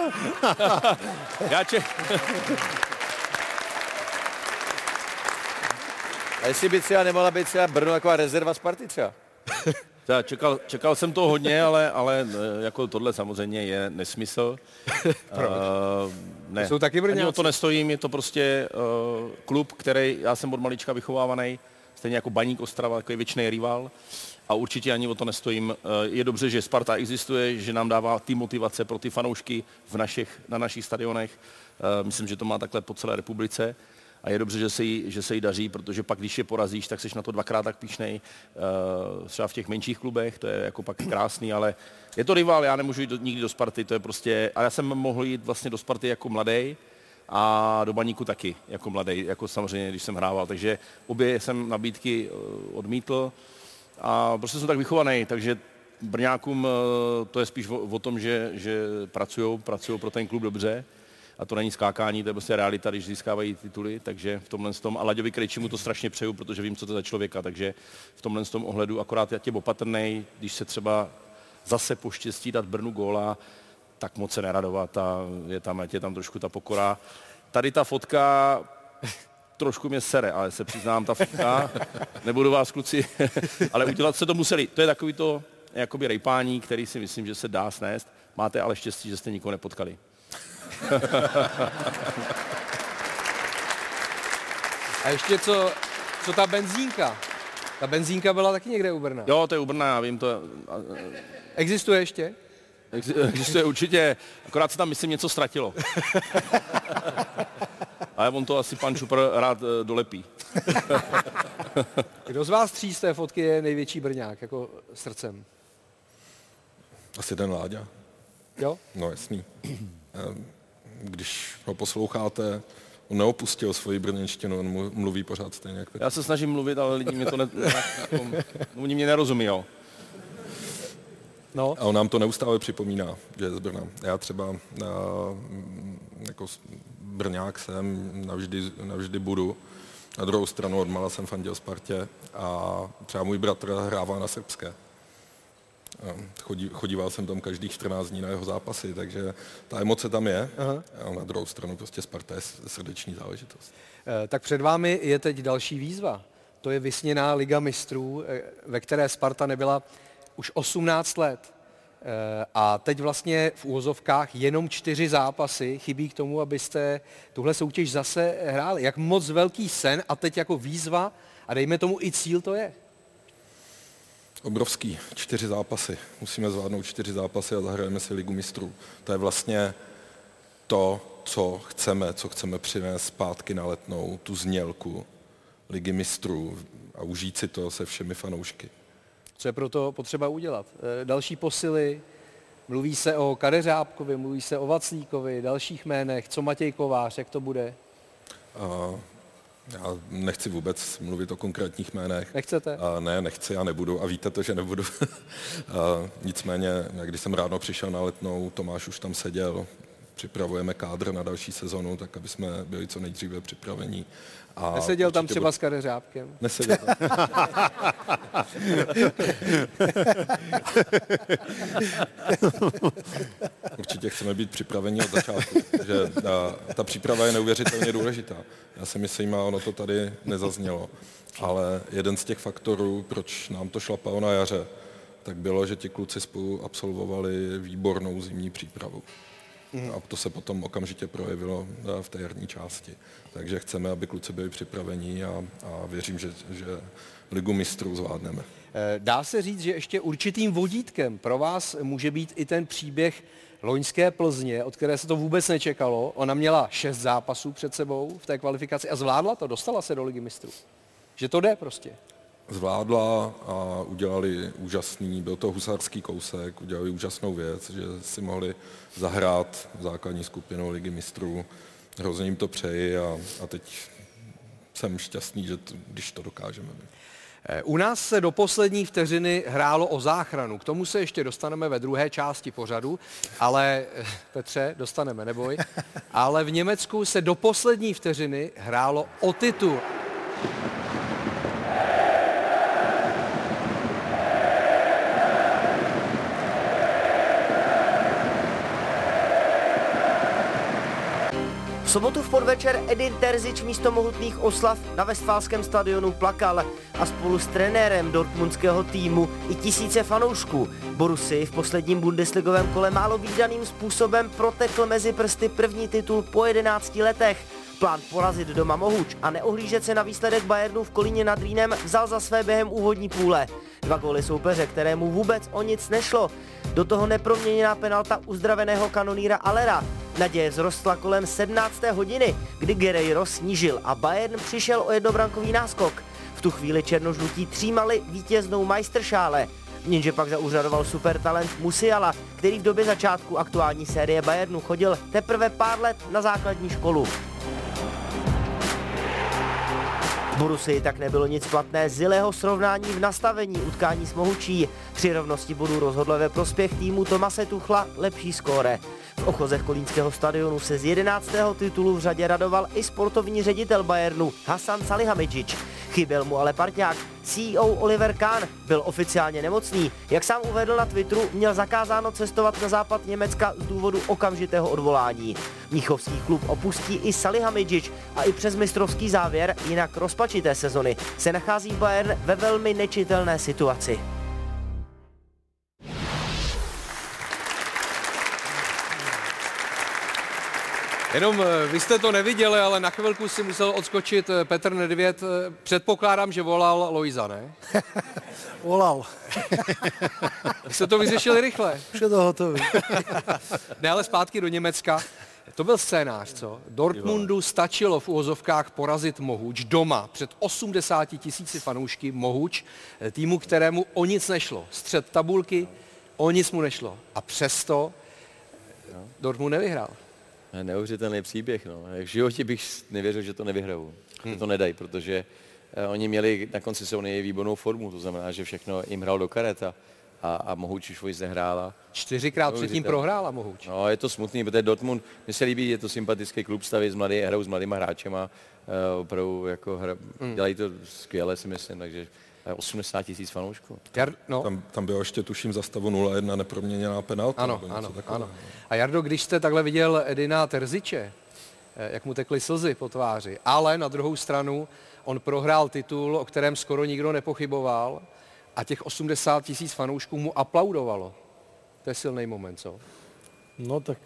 Já če... A jestli by třeba nemohla být třeba Brno jako rezerva Sparty třeba? Já čekal, čekal jsem to hodně, ale, ale eh, jako tohle samozřejmě je nesmysl. Proč? Uh, ne. Jsou taky Ani o to nestojím, je to prostě uh, klub, který, já jsem od malička vychovávaný, stejně jako Baník Ostrava, takový věčný rival. A určitě ani o to nestojím. Je dobře, že Sparta existuje, že nám dává ty motivace pro ty fanoušky v našich, na našich stadionech. Myslím, že to má takhle po celé republice a je dobře, že se, jí, že se jí daří, protože pak, když je porazíš, tak jsi na to dvakrát tak píšnej, uh, třeba v těch menších klubech, to je jako pak krásný, ale je to rival, já nemůžu jít do, nikdy do Sparty, to je prostě, a já jsem mohl jít vlastně do Sparty jako mladý, a do baníku taky, jako mladý, jako samozřejmě, když jsem hrával. Takže obě jsem nabídky eh, odmítl a prostě jsem tak vychovaný, takže Brňákům eh, to je spíš o, o tom, že, že pracují, pracují pro ten klub dobře a to není skákání, to je prostě realita, když získávají tituly, takže v tomhle tom, a Laďovi Krejčimu to strašně přeju, protože vím, co to je za člověka, takže v tomhle tom ohledu akorát já tě opatrnej, když se třeba zase poštěstí dát Brnu góla, tak moc se neradovat a je tam, je tam trošku ta pokora. tady ta fotka trošku mě sere, ale se přiznám, ta fotka, nebudu vás kluci, ale udělat se to museli. To je takový to jakoby rejpání, který si myslím, že se dá snést. Máte ale štěstí, že jste nikoho nepotkali. A ještě co, co ta benzínka? Ta benzínka byla taky někde u Brna. Jo, to je u Brna, já vím to. Existuje ještě? Ex- Existuje určitě, akorát se tam myslím něco ztratilo. Ale on to asi pan Čupr rád eh, dolepí. Kdo z vás tří z té fotky je největší Brňák, jako srdcem? Asi ten Láďa. Jo? No jasný. Ehm, Když ho posloucháte, on neopustil svoji brněnštinu, on mluví pořád stejně jak. Já se snažím mluvit, ale lidi mě to ne, jako, oni mě nerozumí, jo. No. A on nám to neustále připomíná, že je z Brna. Já třeba uh, jako Brňák jsem, navždy, navždy budu. Na druhou stranu od mala jsem fandil Spartě a třeba můj bratr hrává na srbské. Chodí, chodíval jsem tam každých 14 dní na jeho zápasy, takže ta emoce tam je. Aha. A na druhou stranu prostě Sparta je srdeční záležitost. Eh, Tak před vámi je teď další výzva. To je vysněná Liga mistrů, eh, ve které Sparta nebyla už 18 let. Eh, A teď vlastně v úvozovkách jenom čtyři zápasy chybí k tomu, abyste tuhle soutěž zase hráli. Jak moc velký sen a teď jako výzva a dejme tomu i cíl to je. Obrovský, čtyři zápasy. Musíme zvládnout čtyři zápasy a zahrajeme si ligu mistrů. To je vlastně to, co chceme, co chceme přinést zpátky na letnou, tu znělku ligy mistrů a užít si to se všemi fanoušky. Co je pro to potřeba udělat? Eh, Další posily, mluví se o Kadeřábkovi, mluví se o Vaclíkovi, dalších jménech, co Matěj Kovář, jak to bude? A já nechci vůbec mluvit o konkrétních jménech. Nechcete? A ne, nechci a nebudu a víte to, že nebudu. a nicméně, když jsem ráno přišel na letnou, Tomáš už tam seděl, připravujeme kádr na další sezonu, tak aby jsme byli co nejdříve připravení. A Neseděl tam třeba bude- s Kadeřábkem? Neseděl tam. Určitě chceme být připraveni od začátku, že ta, ta příprava je neuvěřitelně důležitá. Já si myslím, a ono to tady nezaznělo, ale jeden z těch faktorů, proč nám to šlapalo na jaře, tak bylo, že ti kluci spolu absolvovali výbornou zimní přípravu. A to se potom okamžitě projevilo eh, v té jarní části. Takže chceme, aby kluci byli připraveni a, a věřím, že, že ligu mistrů zvládneme. Eh, Dá se říct, že ještě určitým vodítkem pro vás může být i ten příběh loňské Plzně, od které se to vůbec nečekalo. Ona měla šest zápasů před sebou v té kvalifikaci a zvládla to, dostala se do ligy mistrů. Že to jde prostě. Zvládla a udělali úžasný, byl to husarský kousek, udělali úžasnou věc, že si mohli zahrát základní skupinu ligy mistrů. Hrozně jim to přeji a, a teď jsem šťastný, že to, když to dokážeme. Eh, U nás se do poslední vteřiny hrálo o záchranu. K tomu se ještě dostaneme ve druhé části pořadu, ale eh, Petře, dostaneme, neboj. Ale v Německu se do poslední vteřiny hrálo o titul. Sobotu v podvečer Edin Terzič místo mohutných oslav na Westfálském stadionu plakal a spolu s trenérem dortmundského týmu i tisíce fanoušků. Borusy v posledním bundesligovém kole málo výdaným způsobem protekl mezi prsty první titul po 11 letech. Plán porazit doma Mohuč a neohlížet se na výsledek Bayernu v Kolíně nad Rýnem vzal za své během úvodní půle. Dva góly soupeře, kterému vůbec o nic nešlo. Do toho neproměněná penalta uzdraveného kanoníra Alera. Naděje vzrostla kolem 17. hodiny, kdy Guerreiro snížil a Bayern přišel o jednobrankový náskok. V tu chvíli černožlutí třímali vítěznou majstršále. Jenže pak zaúřadoval supertalent Musiala, který v době začátku aktuální série Bayernu chodil teprve pár let na základní školu. Borusy tak nebylo nic platné z zilého srovnání v nastavení utkání s Mohučí. Při rovnosti bodů rozhodlo ve prospěch týmu Tomase Tuchla lepší skóre. V ochozech kolínského stadionu se z 11. titulu v řadě radoval i sportovní ředitel Bayernu Hasan Salihamidzic. Chyběl mu ale parťák, CEO Oliver Kahn byl oficiálně nemocný. Jak sám uvedl na Twitteru, měl zakázáno cestovat na západ Německa z důvodu okamžitého odvolání. Mnichovský klub opustí i Salihamidzic a i přes mistrovský závěr jinak rozpačité sezony se nachází Bayern ve velmi nečitelné situaci. Jenom eh, vy jste to neviděli, ale na chvilku si musel odskočit eh, Petr Nedvěd. Eh, Předpokládám, že volal Lojza, ne? Volal. Jste to vyřešili rychle. Už je to hotový. ne, ale zpátky do Německa. To byl scénář, co? Dortmundu stačilo v úvozovkách porazit Mohuč doma před 80 tisíci fanoušky Mohuč, týmu, kterému o nic nešlo. Střed tabulky, o nic mu nešlo. A přesto Dortmund nevyhrál. Neuvěřitelný příběh, no. V životě bych nevěřil, že to nevyhrajou. Hmm. To nedají, protože eh, oni měli na konci sezóny výbornou formu, to znamená, že všechno jim hrál do kareta a, a Mohouč už vůbec nehrála. Čtyřikrát předtím prohrála Mohouč. No, je to smutný, protože Dortmund, mně se líbí, je to sympatický klub, staví s mladý, hrajou s mladýma hráčema, uh, opravdu jako hra, Hmm. dělají to skvěle, si myslím, takže 80 tisíc fanoušků. Jar, no. Tam, tam bylo ještě, tuším, za stavu 0-1 neproměněná penalta. Ano, nebo něco ano, takového. ano. A Jardo, když jste takhle viděl Edina Terziče, eh, jak mu tekly slzy po tváři, ale na druhou stranu on prohrál titul, o kterém skoro nikdo nepochyboval a těch 80 tisíc fanoušků mu aplaudovalo. To je silný moment, co? No tak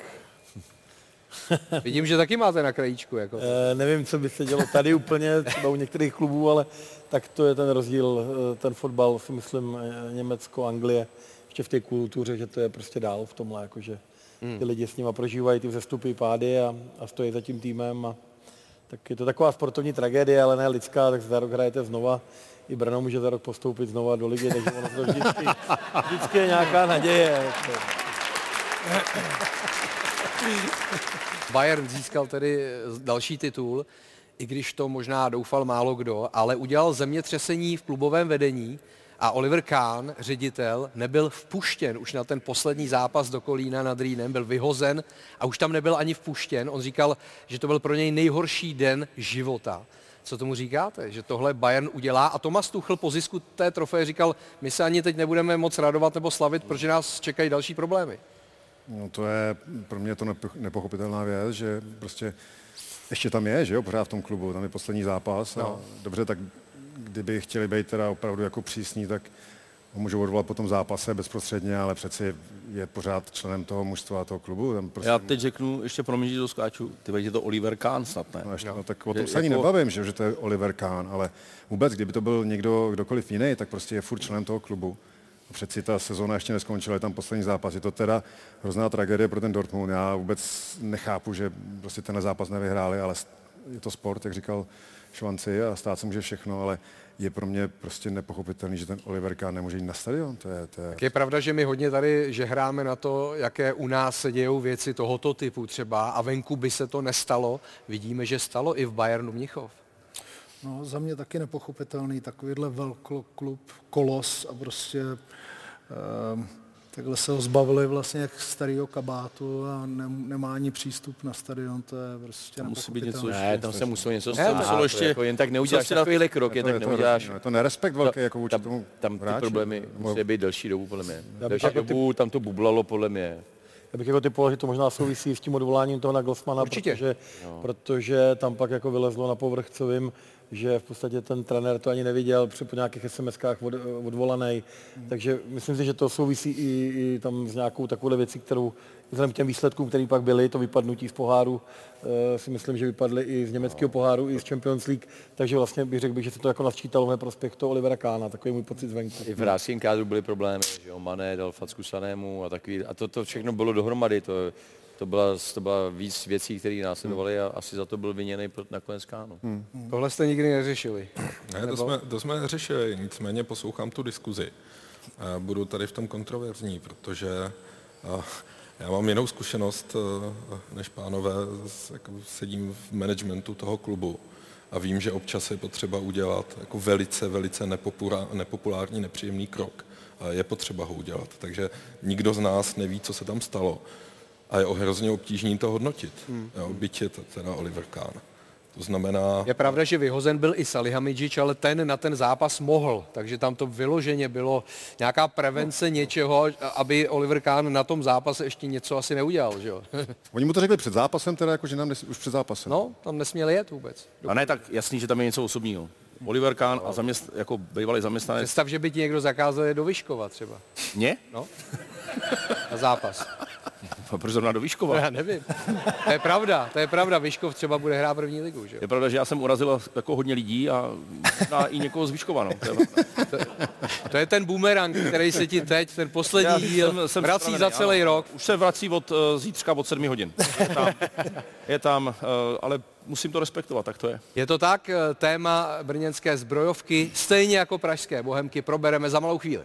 Vidím, že taky máte na krajíčku. Jako. Eh, nevím, co by se dělo tady úplně, třeba u některých klubů, ale tak to je ten rozdíl, eh, ten fotbal, si myslím, eh, Německo, Anglie, ještě v té kultuře, že to je prostě dál v tomhle, jakože Hmm. ty lidi s nima prožívají ty vzestupy, pády a, a stojí za tím týmem a tak je to taková sportovní tragédie, ale ne lidská, tak za rok hrajete znova. I Brno může za rok postoupit znova do ligy, takže ono to vždycky, vždycky je nějaká naděje. Bayern získal tedy eh, další titul, i když to možná doufal málo kdo, ale udělal zemětřesení v klubovém vedení a Oliver Kahn, ředitel, nebyl vpuštěn už na ten poslední zápas do Kolína nad Rýnem, byl vyhozen a už tam nebyl ani vpuštěn. On říkal, že to byl pro něj nejhorší den života. Co tomu říkáte, že tohle Bayern udělá? A Tomas Tuchl po zisku té trofeje říkal, my se ani teď nebudeme moc radovat nebo slavit, protože nás čekají další problémy. No to je pro mě to nepo- nepochopitelná věc, že prostě ještě tam je, že jo, pořád v tom klubu, tam je poslední zápas a No. dobře, tak kdyby chtěli být teda opravdu jako přísní, tak ho můžou odvolat po tom zápase bezprostředně, ale přeci je pořád členem toho mužstva a toho klubu. Tam prostě, Já teď řeknu, ještě promiň, že to skáču, ty je to Oliver Kahn snad, ne? No, ještě, no, tak o Že tom se ani jako- nebavím, že, že to je Oliver Kahn, ale vůbec, kdyby to byl někdo, kdokoliv jiný, tak prostě je furt členem toho klubu. Přeci ta sezóna ještě neskončila, je tam poslední zápas. Je to teda hrozná tragédie pro ten Dortmund. Já vůbec nechápu, že prostě ten zápas nevyhráli, ale je to sport, jak říkal Švanci, a stát se může všechno, ale je pro mě prostě nepochopitelný, že ten Oliver Kahn nemůže jít na stadion. To je, to je... Tak je pravda, že my hodně tady že hráme na to, jaké u nás se dějou věci tohoto typu třeba a venku by se to nestalo. Vidíme, že stalo i v Bayernu Mnichov. No, za mě taky nepochopitelný takovýhle velkoklub, kolos a prostě um, takhle se ho zbavili vlastně jak starého kabátu a ne, nemá ani přístup na stadion, to je prostě Musí být něco. Ne, tam se muselo něco Ne, stát. to Muselo ještě, jako jen tak neuděláš takovýhle krok, jen to- tak je to- neuděláš. je to nerespekt velký jako vůči tam, tomu tam ty hráči. problémy musí být delší dobu, podle mě. Delší jako ty- dobu, tam to bublalo, podle mě. Já bych jako typoval, že to možná souvisí s tím odvoláním toho Nagelsmana, Určitě. protože, No. protože tam pak jako vylezlo na povrch, co vím, že v podstatě ten trenér to ani neviděl, při po nějakých SMS-kách od, odvolaný. Takže myslím si, že to souvisí i, i tam s nějakou takovou věcí, kterou vzhledem k těm výsledkům, které pak byly, to vypadnutí z poháru, eh, si myslím, že vypadly i z německého poháru, i z Champions League, takže vlastně bych řekl, že se to jako nasčítalo ve prospěch toho Olivera Kána, takový můj pocit zvenku. I v hráčském kádru byly problémy, že jo, Mané dal facku Sanému a takový, a to, to všechno bylo dohromady, to, to byla, to byla víc věcí, které následovaly a asi za to byl viněný pro- nakonec Káno. Hmm. Tohle jste nikdy neřešili. Ne, to jsme, to jsme řešili, nicméně poslouchám tu diskuzi. A budu tady v tom kontroverzní, protože a, já mám jinou zkušenost než pánové, jako sedím v managementu toho klubu a vím, že občas je potřeba udělat jako velice, velice nepopulá- nepopulární, nepříjemný krok. Je potřeba ho udělat. Takže nikdo z nás neví, co se tam stalo. A je hrozně obtížný to hodnotit. Hmm. Jo, byť je to teda Oliver Kahn. To znamená, Je pravda, že vyhozen byl i Salihamidzic, ale ten na ten zápas mohl, takže tam to vyloženě bylo nějaká prevence něčeho, aby Oliver Kahn na tom zápase ještě něco asi neudělal, že jo? Oni mu to řekli před zápasem, teda jako, že nám nes, už před zápasem. No, tam nesměl jet vůbec. A ne tak jasný, že tam je něco osobního. Oliver Kahn a zaměst, jako bývalý zaměstnanec. Představ, že by ti někdo zakázal je do Vyškova třeba. Mě? No. Na zápas. Proč zrovna do Výškova? No, já nevím. To je pravda, to je pravda. Vyškov třeba bude hrát první ligu, že? Je pravda, že já jsem urazil jako hodně lidí a možná i někoho z Výškova, no. To je To je ten boomerang, který se ti teď, ten poslední Já díl, vrací připravený, za celý ano. rok. Už se vrací od uh, zítřka od 7 hodin. Je tam, je tam uh, ale musím to respektovat, tak to je. Je to tak, téma brněnské zbrojovky, stejně jako pražské bohemky, probereme za malou chvíli.